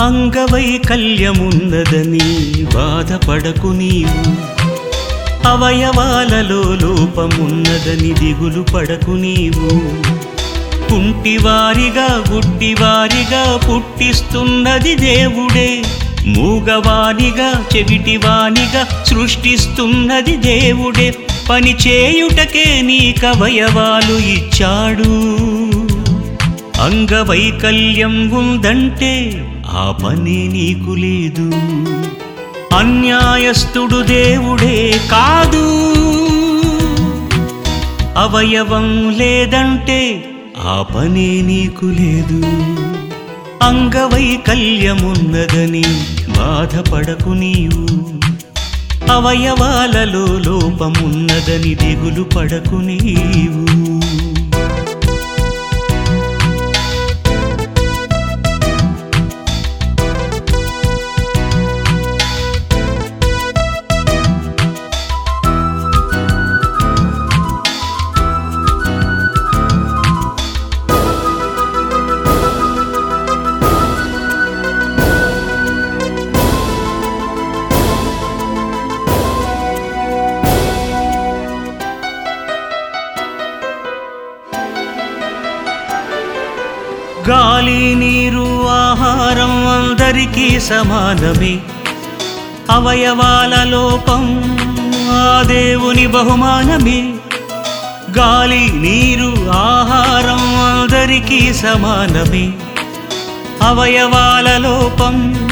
అంగవైకల్యమున్నదని బాధపడకు నీవు. అవయవాలలో లోపమున్నదని దిగులు పడకు నీవు. కుంటివారిగా గుడ్డివారిగా పుట్టిస్తున్నది దేవుడే. మూగవానిగా చెవిటివానిగా సృష్టిస్తున్నది దేవుడే. పని చేయుటకే నీకవయవాలు ఇచ్చాడు. అంగవైకల్యం ఉందంటే ఆ పని నీకు లేదు. అన్యాయస్తుడు దేవుడే కాదు. అవయవం లేదంటే ఆ పని నీకు లేదు. అంగవైకల్యమున్నదని బాధపడకు నీవు. అవయవాలలో లోపమున్నదని దిగులు పడకు నీవు. గాలి నీరు ఆహారం అందరికీ సమానమే. అవయవాల లోపం ఆ దేవుని బహుమానమే. గాలి నీరు ఆహారం అందరికీ సమానమే. అవయవాల లోపం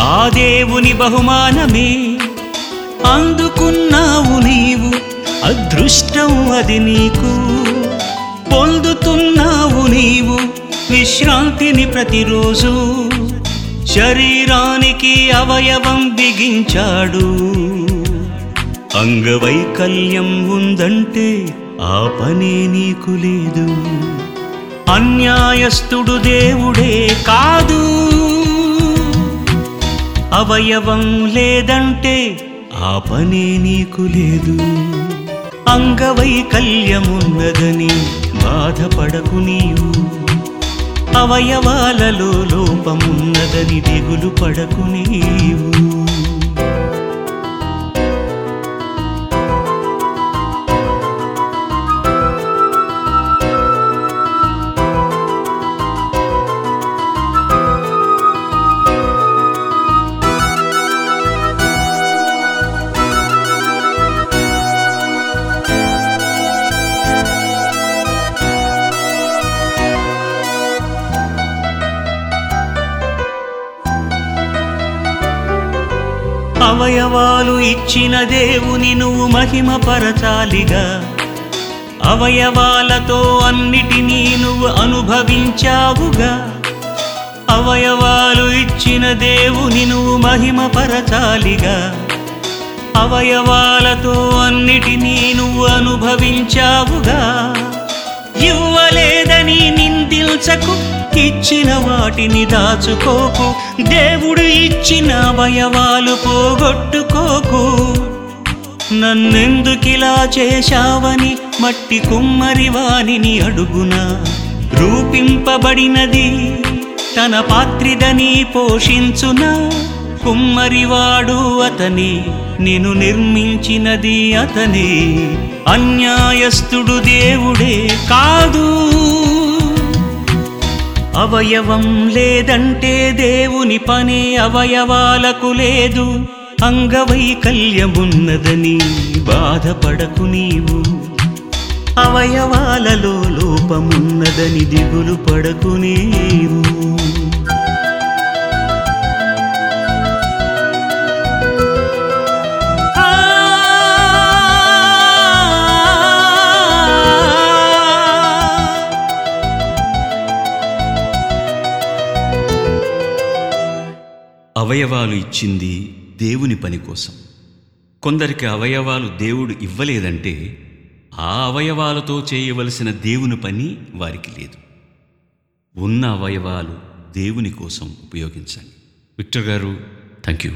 ఆ దేవుని బహుమానమే. అందుకున్నావు నీవు అదృష్టం అది నీకు. పొందుతున్నావు నీవు విశ్రాంతిని ప్రతిరోజు శరీరానికి అవయవం బిగించాడు. అంగవైకల్యం ఉందంటే ఆ పనే నీకు లేదు. అన్యాయస్తుడు దేవుడే కాదు. అవయవం లేదంటే ఆ పనే నీకు లేదు. అంగవైకల్యమున్నదని బాధపడకు నీవు. అవయవాలలో లోపమున్నదని దిగులు పడకు నీవు. అవయవాలు ఇచ్చిన దేవుని నువ్వు మహిమపరచాలిగా. అవయవాలతో అన్నిటినీ నువ్వు అనుభవించావుగా. అవయవాలు ఇచ్చిన దేవుని నువ్వు మహిమపరచాలిగా. అవయవాలతో అన్నిటినీ నువ్వు అనుభవించావుగా. ఇవ్వలేదని నిందించకు ఇచ్చిన వాటిని దాచుకోకు. దేవుడు ఇచ్చిన అవయవాలు పోగొట్టుకోకు. నన్నెందుకిలా చేశావని మట్టి కుమ్మరి వాణిని అడుగునా రూపింపబడినది. తన పాత్రిదని పోషించునా కుమ్మరివాడు అతని నేను నిర్మించినది అతని. అన్యాయస్తుడు దేవుడే కాదు. అవయవం లేదంటే దేవుని పని అవయవాలకు లేదు. అంగవైకల్యమున్నదని బాధపడకు నీవు. అవయవాలలో లోపమున్నదని దిగులు పడకు నీవు. అవయవాలు ఇచ్చింది దేవుని పని కోసం. కొందరికి అవయవాలు దేవుడు ఇవ్వలేదంటే ఆ అవయవాలతో చేయవలసిన దేవుని పని వారికి లేదు. ఉన్న అవయవాలు దేవుని కోసం ఉపయోగించండి. విక్టర్ గారు థ్యాంక్ యూ